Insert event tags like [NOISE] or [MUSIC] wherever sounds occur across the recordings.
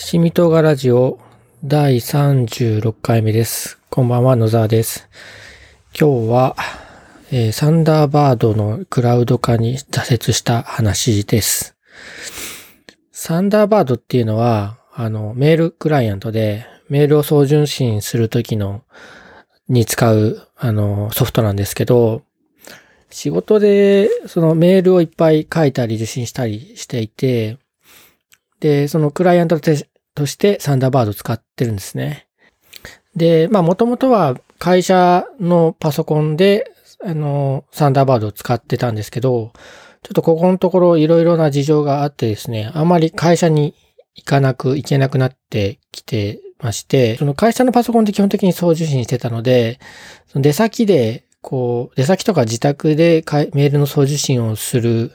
しみとがラジオ第36回目です。こんばんは、野沢です。今日は、えーサンダーバードのクラウド化に挫折した話です。サンダーバードっていうのは、あの、メールクライアントで、メールを送受信するときの、に使う、あの、ソフトなんですけど、仕事で、そのメールをいっぱい書いたり受信したりしていて、で、そのクライアントとしてサンダーバードを使ってるんですね。で、まあもともとは会社のパソコンで、あの、サンダーバードを使ってたんですけど、ちょっとここのところいろいろな事情があってですね、あまり会社に行かなく、行けなくなってきてまして、その会社のパソコンで基本的に送受信してたので、その出先で、こう、出先とか自宅でメールの送受信をする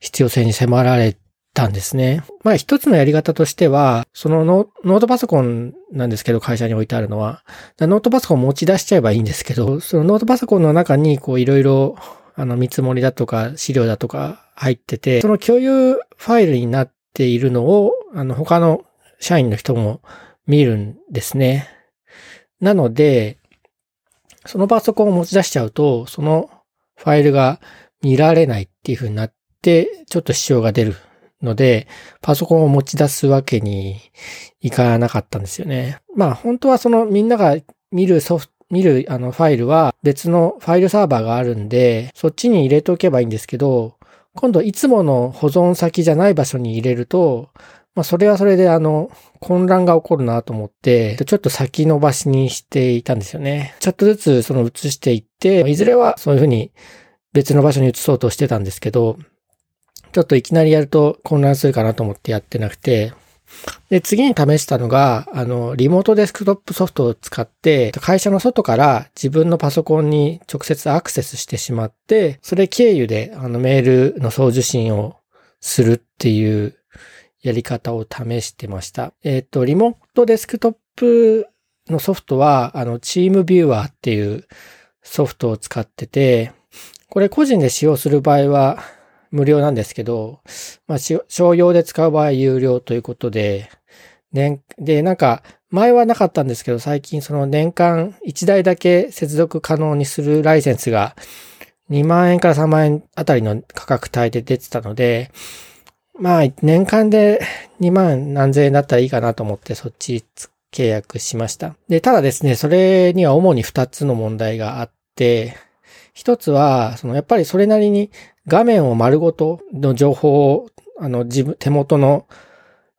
必要性に迫られたんですね。まあ一つのやり方としては、そのノートパソコンなんですけど、会社に置いてあるのは。ノートパソコン持ち出しちゃえばいいんですけど、そのノートパソコンの中にこういろいろあの見積もりだとか資料だとか入ってて、その共有ファイルになっているのを、あの他の社員の人も見るんですね。なので、そのパソコンを持ち出しちゃうと、そのファイルが見られないっていう風になって、ちょっと支障が出るので、パソコンを持ち出すわけにいかなかったんですよね。まあ本当はそのみんなが見るソフト、見るあのファイルは別のファイルサーバーがあるんで、そっちに入れておけばいいんですけど、今度いつもの保存先じゃない場所に入れると、まあそれはそれであの混乱が起こるなと思って、ちょっと先延ばしにしていたんですよね。ちょっとずつその移していって、いずれはそういうふうに別の場所に移そうとしてたんですけど、ちょっといきなりやると混乱するかなと思ってやってなくて、で、次に試したのが、あの、リモートデスクトップソフトを使って、会社の外から自分のパソコンに直接アクセスしてしまって、それ経由であのメールの送受信をするっていうやり方を試してました。えっ、と、リモートデスクトップのソフトは、あの、チームビューアーっていうソフトを使ってて、これ個人で使用する場合は無料なんですけど、まあ、商用で使う場合有料ということで、年、で、なんか、前はなかったんですけど、最近その年間1台だけ接続可能にするライセンスが2万円から3万円あたりの価格帯で出てたので、まあ、年間で2万何千円だったらいいかなと思ってそっち契約しました。で、ただですね、それには主に2つの問題があって、一つは、そのやっぱりそれなりに画面を丸ごとの情報を、あの、自分、手元の、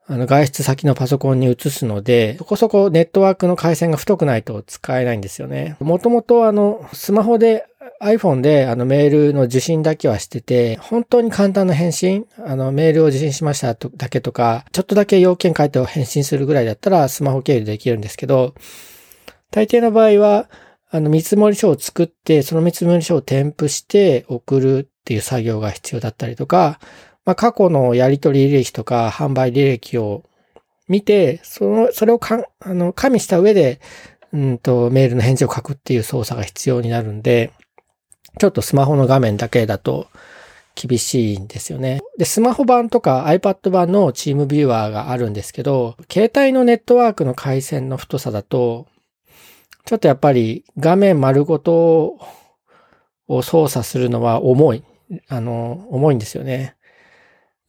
あの、外出先のパソコンに移すので、そこそこネットワークの回線が太くないと使えないんですよね。もともとあの、スマホで iPhone であのメールの受信だけはしてて、本当に簡単な返信、あのメールを受信しましたとだけとか、ちょっとだけ要件書いて返信するぐらいだったらスマホ経由でできるんですけど、大抵の場合は、あの見積書を作って、その見積書を添付して送るっていう作業が必要だったりとか、まあ、過去のやり取り履歴とか販売履歴を見て、その、それをか、あの、加味した上で、うんと、メールの返事を書くっていう操作が必要になるんで、ちょっとスマホの画面だけだと厳しいんですよね。で、スマホ版とか iPad 版のチームビューアーがあるんですけど、携帯のネットワークの回線の太さだと、ちょっとやっぱり画面丸ごとを操作するのは重い。あの、重いんですよね。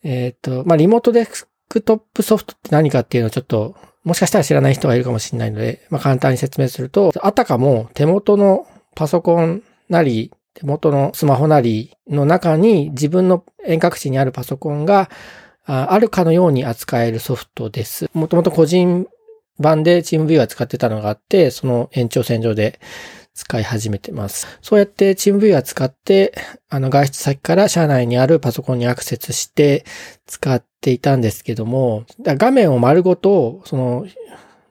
えっ、と、まあ、リモートデスクトップソフトって何かっていうのをちょっと、もしかしたら知らない人がいるかもしれないので、まあ、簡単に説明すると、あたかも手元のパソコンなり、手元のスマホなりの中に自分の遠隔地にあるパソコンがあるかのように扱えるソフトです。もともと個人版でチームビューアー使ってたのがあって、その延長線上で使い始めてます。そうやってチームビューアー使って、あの外出先から社内にあるパソコンにアクセスして使っていたんですけども、画面を丸ごと、その、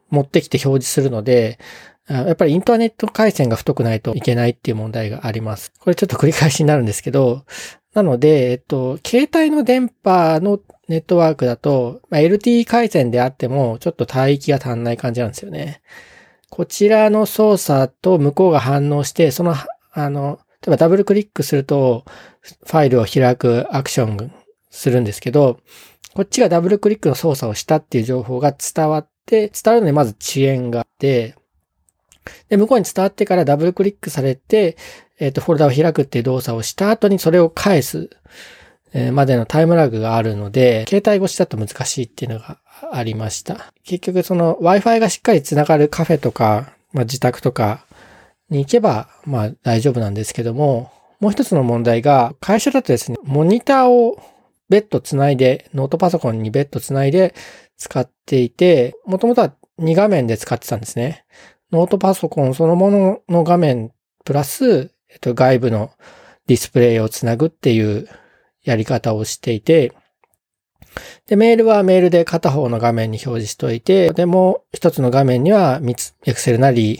持ってきて表示するので、やっぱりインターネット回線が太くないといけないっていう問題があります。これちょっと繰り返しになるんですけど、なので、えっと、携帯の電波のネットワークだと、まあ、LTE 回線であっても、ちょっと帯域が足んない感じなんですよね。こちらの操作と向こうが反応して、その、あの、例えばダブルクリックすると、ファイルを開くアクションするんですけど、こっちがダブルクリックの操作をしたっていう情報が伝わって、伝わるのにまず遅延があって、で、向こうに伝わってからダブルクリックされて、えっ、と、フォルダを開くっていう動作をした後にそれを返す、えまでのタイムラグがあるので、携帯越しだと難しいっていうのがありました。結局その Wi-Fi がしっかり繋がるカフェとか、まあ、自宅とかに行けば、まあ大丈夫なんですけども、もう一つの問題が、会社だとですね、モニターを別途つないで、ノートパソコンに別途つないで使っていて、もともとは2画面で使ってたんですね。ノートパソコンそのものの画面プラス、えっと、外部のディスプレイをつなぐっていうやり方をしていて、で、メールはメールで片方の画面に表示しといて、でも一つの画面には、エクセルなり、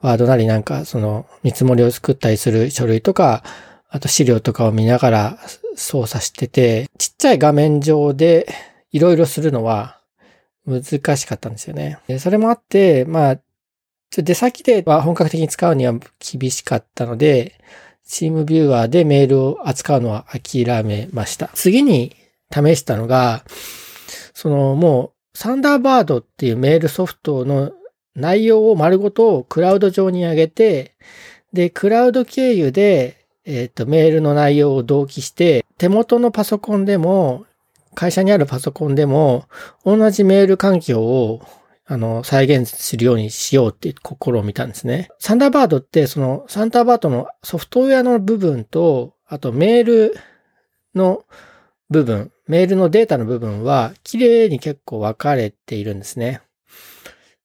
ワードなりなんか、その見積もりを作ったりする書類とか、あと資料とかを見ながら操作してて、ちっちゃい画面上でいろいろするのは難しかったんですよね。それもあって、まあ、出先では本格的に使うには厳しかったので、チームビューアーでメールを扱うのは諦めました。次に試したのが、そのもうサンダーバードっていうメールソフトの内容を丸ごとクラウド上に上げて、で、クラウド経由で、えっ、ー、と、メールの内容を同期して、手元のパソコンでも、会社にあるパソコンでも、同じメール環境をあの、再現するようにしようっていう試みたんですね。サンダーバードって、その、サンダーバードのソフトウェアの部分と、あとメールの部分、メールのデータの部分は、綺麗に結構分かれているんですね。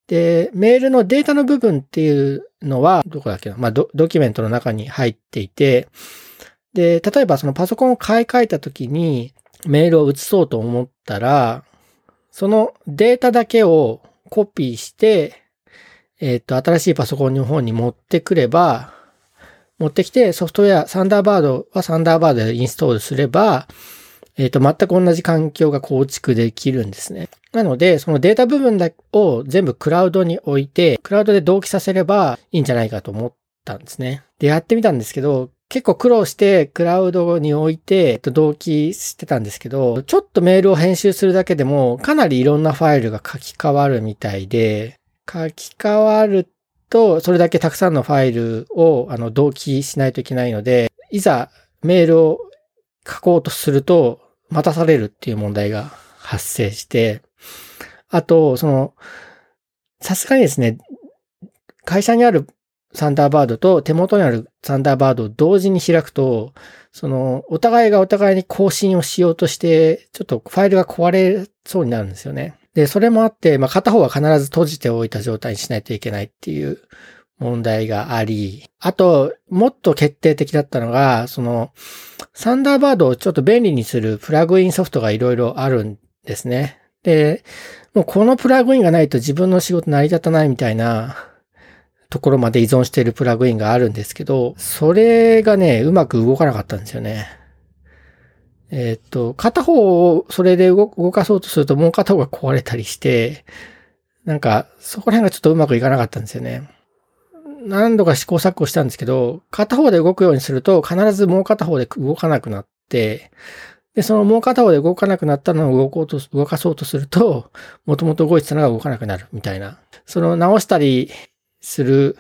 で、メールのデータの部分っていうのは、どこだっけな？まあド、ドキュメントの中に入っていて、で、例えばそのパソコンを買い替えた時にメールを移そうと思ったら、そのデータだけをコピーして、えっ、ー、と、新しいパソコンの方に持ってくれば、持ってきてソフトウェア、サンダーバードはサンダーバードでインストールすれば、えっ、ー、と、全く同じ環境が構築できるんですね。なので、そのデータ部分だを全部クラウドに置いて、クラウドで同期させればいいんじゃないかと思ったんですね。で、やってみたんですけど、結構苦労してクラウドに置いて同期してたんですけど、ちょっとメールを編集するだけでもかなりいろんなファイルが書き換わるみたいで、書き換わるとそれだけたくさんのファイルをあの同期しないといけないので、いざメールを書こうとすると待たされるっていう問題が発生して、あと、その、さすがにですね、会社にあるサンダーバードと手元にあるサンダーバードを同時に開くと、その、お互いがお互いに更新をしようとして、ちょっとファイルが壊れそうになるんですよね。で、それもあって、まあ、片方は必ず閉じておいた状態にしないといけないっていう問題があり、あと、もっと決定的だったのが、その、サンダーバードをちょっと便利にするプラグインソフトがいろいろあるんですね。で、もうこのプラグインがないと自分の仕事成り立たないみたいなところまで依存しているプラグインがあるんですけど、それがね、うまく動かなかったんですよね。えっ、と、片方をそれで動かそうとするともう片方が壊れたりして、なんか、そこら辺がちょっとうまくいかなかったんですよね。何度か試行錯誤したんですけど、片方で動くようにすると必ずもう片方で動かなくなって、で、そのもう片方で動かなくなったのを動こうと、動かそうとすると、もともと動いてたのが動かなくなるみたいな。その直したりする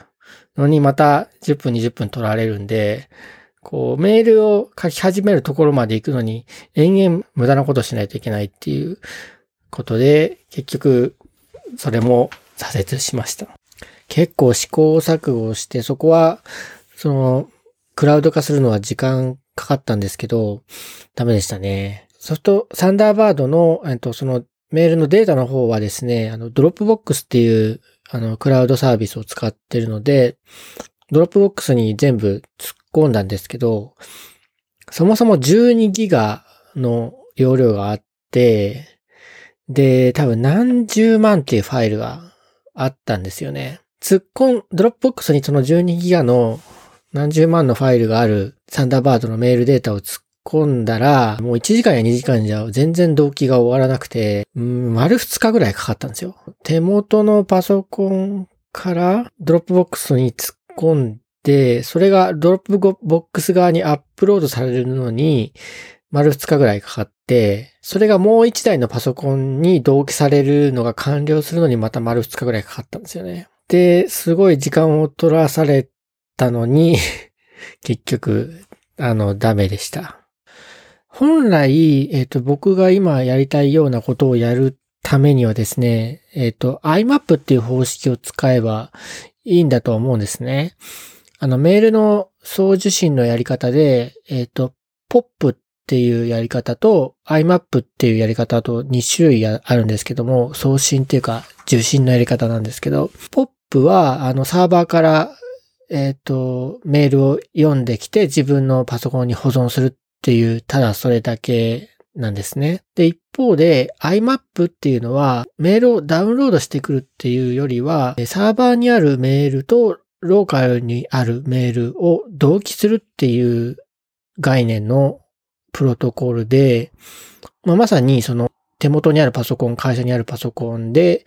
のにまた10分20分取られるんで、こう、メールを書き始めるところまで行くのに、延々無駄なことしないといけないっていうことで、結局、それも挫折しました。結構試行錯誤して、そこは、その、クラウド化するのは時間かかったんですけど、ダメでしたね。ソフト、サンダーバードの、えっと、そのメールのデータの方はですね、あの、ドロップボックスっていうあの、クラウドサービスを使ってるので、ドロップボックスに全部突っ込んだんですけど、そもそも12ギガの容量があって、で、多分何十万っていうファイルがあったんですよね。突っ込ん、ドロップボックスにその12ギガの何十万のファイルがあるサンダーバードのメールデータを突っ込んだら、もう1時間や2時間じゃ全然同期が終わらなくて、丸2日ぐらいかかったんですよ。手元のパソコンからドロップボックスに突っ込んで、それがドロップボックス側にアップロードされるのに、丸2日ぐらいかかって、それがもう1台のパソコンに同期されるのが完了するのにまた丸2日ぐらいかかったんですよね。で、すごい時間を取らされたのに [LAUGHS] 結局、あの、ダメでした。本来、えっ、ー、と、僕が今やりたいようなことをやるためにはですね、えっ、ー、と、IMAP っていう方式を使えばいいんだと思うんですね。あの、メールの送受信のやり方で、えっ、ー、と、POP っていうやり方と IMAP っていうやり方と2種類あるんですけども、送信っていうか受信のやり方なんですけど、POP はあのサーバーからえっ、ー、と、メールを読んできて自分のパソコンに保存するっていう、ただそれだけなんですね。で、一方で IMAP っていうのはメールをダウンロードしてくるっていうよりは、サーバーにあるメールとローカルにあるメールを同期するっていう概念のプロトコルで、まあ、まさにその手元にあるパソコン、会社にあるパソコンで、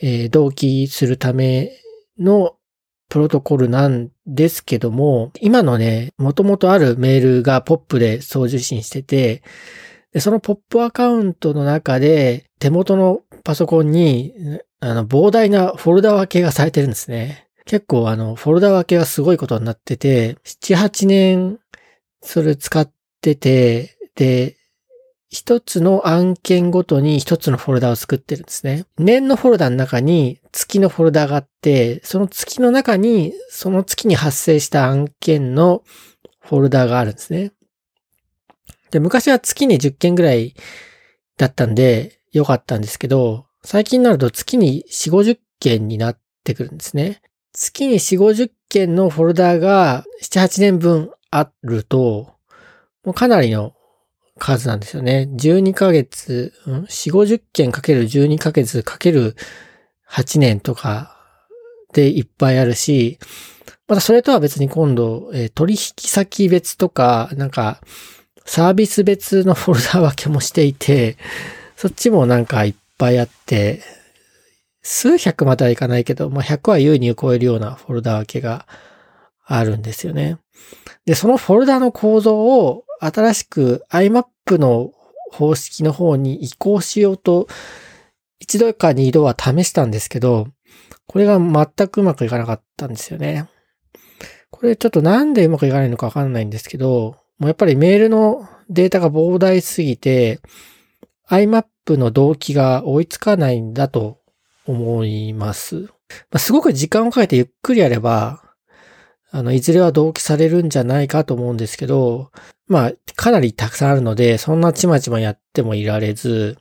えー、同期するためのプロトコルなんですけども、今のね、元々あるメールが POP で送受信してて、でその POP アカウントの中で手元のパソコンに、あの、膨大なフォルダ分けがされてるんですね。結構あの、フォルダ分けがすごいことになってて、7、8年それ使ってて、で、一つの案件ごとに一つのフォルダを作ってるんですね。年のフォルダの中に月のフォルダがあって、その月の中にその月に発生した案件のフォルダがあるんですね。で、昔は月に10件ぐらいだったんで良かったんですけど、最近になると月に4、50件になってくるんですね。月に4、50件のフォルダが7、8年分あると、もうかなりの数なんですよね。12ヶ月、うん、4、50件かける12ヶ月かける8年とかでいっぱいあるし、またそれとは別に今度、えー、取引先別とか、なんか、サービス別のフォルダ分けもしていて、そっちもなんかいっぱいあって、数百まではいかないけど、まあ、100は優に超えるようなフォルダ分けがあるんですよね。で、そのフォルダの構造を新しく IMAP の方式の方に移行しようと、一度か二度は試したんですけど、これが全くうまくいかなかったんですよね。これちょっとなんでうまくいかないのかわかんないんですけど、もうやっぱりメールのデータが膨大すぎて、IMAP の動機が追いつかないんだと思います。まあ、すごく時間をかけてゆっくりやれば、あの、いずれは同期されるんじゃないかと思うんですけど、まあ、かなりたくさんあるので、そんなちまちまやってもいられず、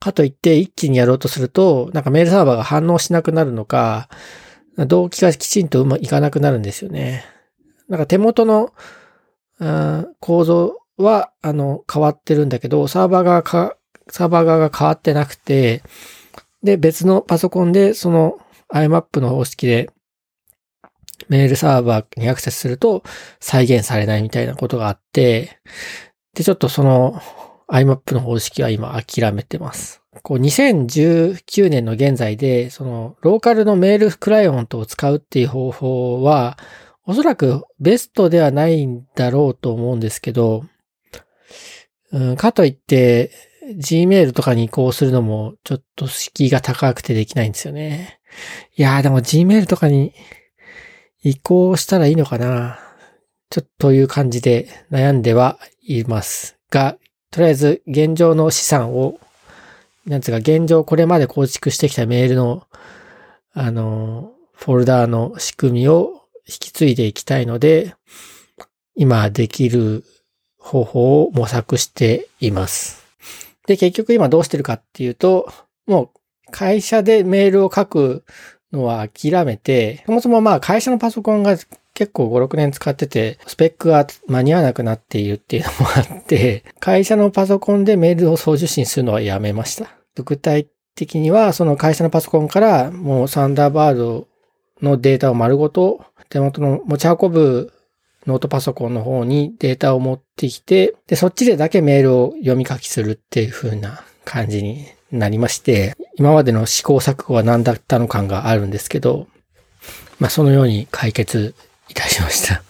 かといって一気にやろうとすると、なんかメールサーバーが反応しなくなるのか、動機がきちんとうまくいかなくなるんですよね。なんか手元の構造は、あの、変わってるんだけど、サーバー側か、サーバー側が変わってなくて、で、別のパソコンでその IMAP の方式でメールサーバーにアクセスすると再現されないみたいなことがあって、で、ちょっとその IMAP の方式は今諦めてます。こう2019年の現在で、そのローカルのメールクライアントを使うっていう方法は、おそらくベストではないんだろうと思うんですけど、うん、かといって Gmail とかに移行するのもちょっと敷居が高くてできないんですよね。いやーでも Gmail とかに移行したらいいのかなちょっという感じで悩んではいますが、とりあえず現状の資産を、なんつうか現状これまで構築してきたメールの、あの、フォルダーの仕組みを引き継いでいきたいので、今できる方法を模索しています。で、結局今どうしてるかっていうと、もう会社でメールを書くのは諦めて、そもそもまあ会社のパソコンが結構5、6年使ってて、スペックが間に合わなくなっているっていうのもあって、会社のパソコンでメールを送受信するのはやめました。具体的には、その会社のパソコンからもうサンダーバードのデータを丸ごと手元の持ち運ぶノートパソコンの方にデータを持ってきて、で、そっちでだけメールを読み書きするっていう風な感じになりまして、今までの試行錯誤は何だったの感があるんですけど、まあそのように解決いたしました。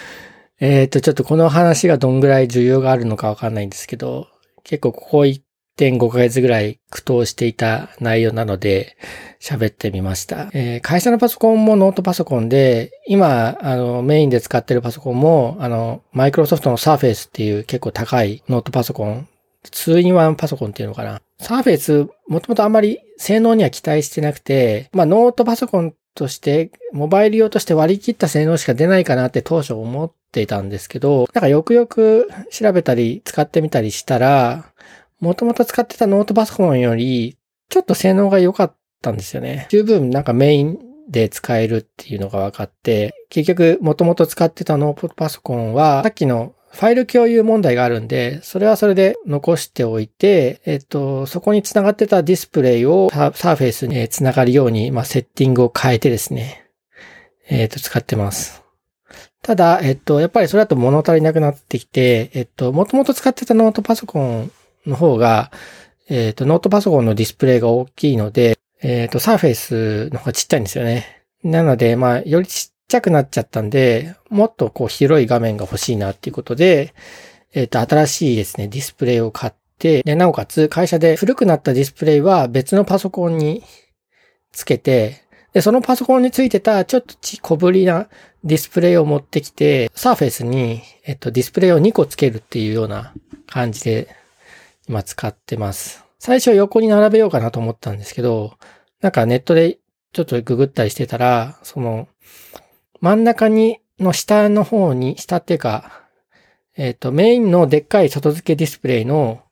[LAUGHS] えっ、と、ちょっとこの話がどんぐらい需要があるのかわかんないんですけど、結構ここ1.5ヶ月ぐらい苦闘していた内容なので、喋ってみました。えー、会社のパソコンもノートパソコンで、今、あの、メインで使ってるパソコンも、あの、マイクロソフトの Surface っていう結構高いノートパソコン、2-in-1 パソコンっていうのかな。Surface、もともとあんまり性能には期待してなくて、まあ、ノートパソコンとして、モバイル用として割り切った性能しか出ないかなって当初思っていたんですけど、なんかよくよく調べたり使ってみたりしたら、もともと使ってたノートパソコンより、ちょっと性能が良かったんですよね。十分なんかメインで使えるっていうのが分かって、結局もともと使ってたノートパソコンは、さっきのファイル共有問題があるんで、それはそれで残しておいて、えっと、そこに繋がってたディスプレイをサーフェイスに繋がるように、まあ、セッティングを変えてですね、えっと、使ってます。ただ、えっと、やっぱりそれだと物足りなくなってきて、えっと、もともと使ってたノートパソコンの方が、えっと、ノートパソコンのディスプレイが大きいので、えっと、サーフェイスの方がちっちゃいんですよね。なので、まあ、よりちっちゃくなっちゃったんで、もっとこう広い画面が欲しいなっていうことで、えっ、と、新しいですね、ディスプレイを買って、で、なおかつ会社で古くなったディスプレイは別のパソコンにつけて、で、そのパソコンについてたちょっと小ぶりなディスプレイを持ってきて、サーフェイスに、えっと、ディスプレイを2個つけるっていうような感じで今使ってます。最初横に並べようかなと思ったんですけど、なんかネットでちょっとググったりしてたら、その、真ん中に、の下の方に、下っていうか、えっ、ー、と、メインのでっかい外付けディスプレイの、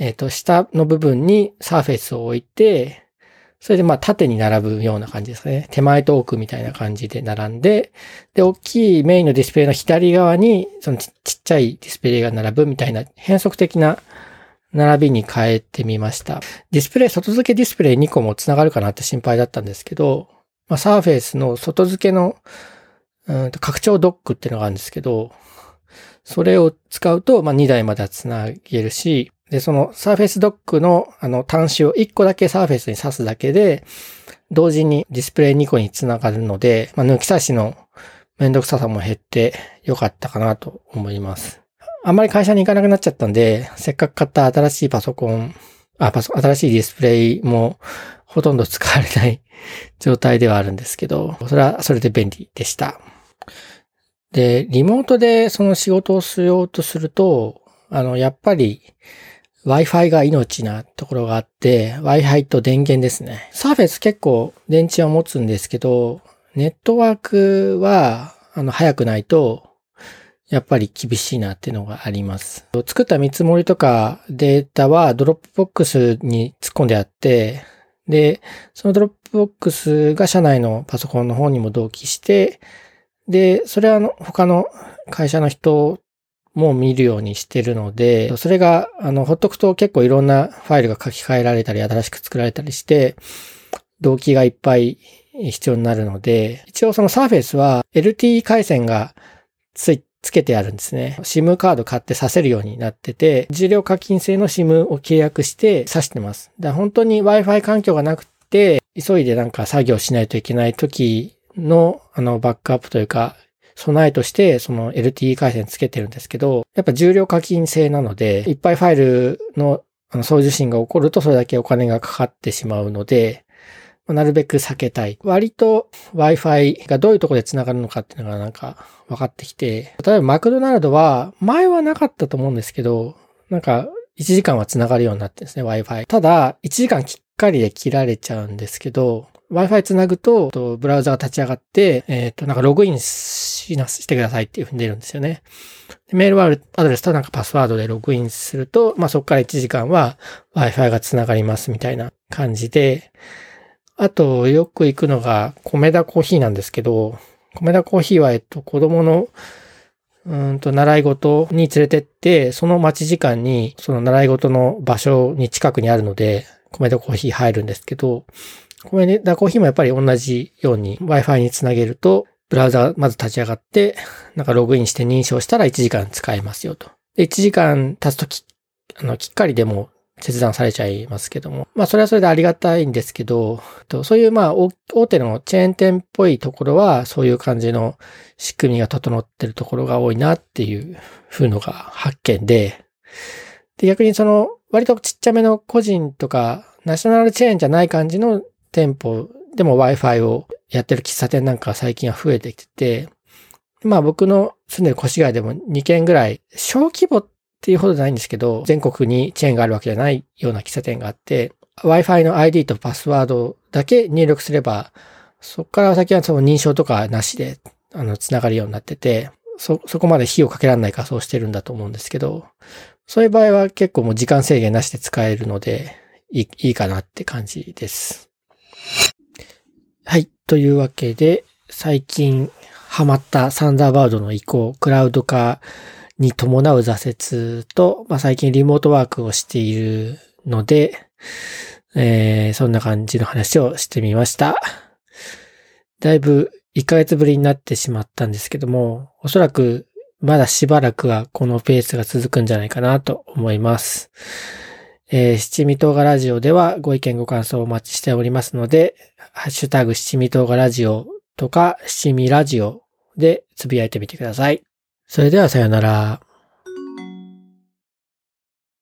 えっ、ー、と、下の部分にサーフェイスを置いて、それでまあ縦に並ぶような感じですね。手前と奥みたいな感じで並んで、で、大きいメインのディスプレイの左側に、そのちっちゃいディスプレイが並ぶみたいな変則的な並びに変えてみました。ディスプレイ、外付けディスプレイ2個も繋がるかなって心配だったんですけど、まあ、サーフェイスの外付けの、うんと拡張ドックっていうのがあるんですけど、それを使うと、まあ、2台までは繋げるし、で、そのサーフェイスドックのあの端子を1個だけサーフェイスに挿すだけで、同時にディスプレイ2個に繋がるので、まあ、抜き差しのめんどくささも減ってよかったかなと思います。あんまり会社に行かなくなっちゃったんで、せっかく買った新しいパソコン、あ、パソ、新しいディスプレイもほとんど使われない状態ではあるんですけど、それはそれで便利でした。で、リモートでその仕事をしようとすると、あの、やっぱり Wi-Fi が命なところがあって、Wi-Fi と電源ですね。サーフェス結構電池は持つんですけど、ネットワークは、あの、速くないと、やっぱり厳しいなっていうのがあります。作った見積もりとかデータはドロップボックスに突っ込んであって、で、そのドロップボックスが社内のパソコンの方にも同期して、で、それはあの他の会社の人も見るようにしてるので、それが、あの、ほっとくと結構いろんなファイルが書き換えられたり、新しく作られたりして、動機がいっぱい必要になるので、一応その Surface は LTE 回線がついてつけてあるんですね。SIM カード買って挿せるようになってて、重量課金制の SIM を契約して挿してます。だ本当に Wi-Fi 環境がなくて、急いでなんか作業しないといけない時の、あの、バックアップというか、備えとしてその LTE 回線つけてるんですけど、やっぱ重量課金制なので、いっぱいファイルのあの送受信が起こるとそれだけお金がかかってしまうので、なるべく避けたい。割と Wi-Fi がどういうところで繋がるのかっていうのがなんか分かってきて、例えばマクドナルドは前はなかったと思うんですけど、なんか1時間は繋がるようになってるんですね、Wi-Fi。ただ、1時間きっかりで切られちゃうんですけど、Wi-Fi 繋ぐと、ブラウザが立ち上がって、えっ、ー、と、なんかログインしな、してくださいっていうふうに出るんですよね。メールアドレスとなんかパスワードでログインすると、まあそこから1時間は Wi-Fi が繋がりますみたいな感じで、あと、よく行くのが、米田コーヒーなんですけど、米田コーヒーは、えっと、子供の、うんと、習い事に連れてって、その待ち時間に、その習い事の場所に近くにあるので、米田コーヒー入るんですけど、米田コーヒーもやっぱり同じように Wi-Fi につなげると、ブラウザーまず立ち上がって、なんかログインして認証したら1時間使えますよと。で、1時間経つとき、あの、きっかりでも切断されちゃいますけども。まあそれはそれでありがたいんですけど、そういうまあ大手のチェーン店っぽいところはそういう感じの仕組みが整ってるところが多いなっていう風のが発見で、で逆にその割とちっちゃめの個人とかナショナルチェーンじゃない感じの店舗でも Wi-Fi をやってる喫茶店なんか最近は増えてきてて、まあ僕の住んでる越谷でも2軒ぐらい小規模っていうほどじゃないんですけど、全国にチェーンがあるわけじゃないような喫茶店があって、Wi-Fi の ID とパスワードだけ入力すれば、そこから先はその認証とかなしで、あの、つながるようになってて、そ、そこまで費をかけられないからそうしてるんだと思うんですけど、そういう場合は結構もう時間制限なしで使えるので、いい、いいかなって感じです。はい。というわけで、最近ハマったサンダーバードの移行、クラウド化に伴う挫折と、まあ、最近リモートワークをしているので、えー、そんな感じの話をしてみました。だいぶ1ヶ月ぶりになってしまったんですけども、おそらくまだしばらくはこのペースが続くんじゃないかなと思います。えー、七味唐辛ラジオではご意見ご感想をお待ちしておりますので、ハッシュタグ七味唐辛ラジオとか七味ラジオでつぶやいてみてください。それではさよなら。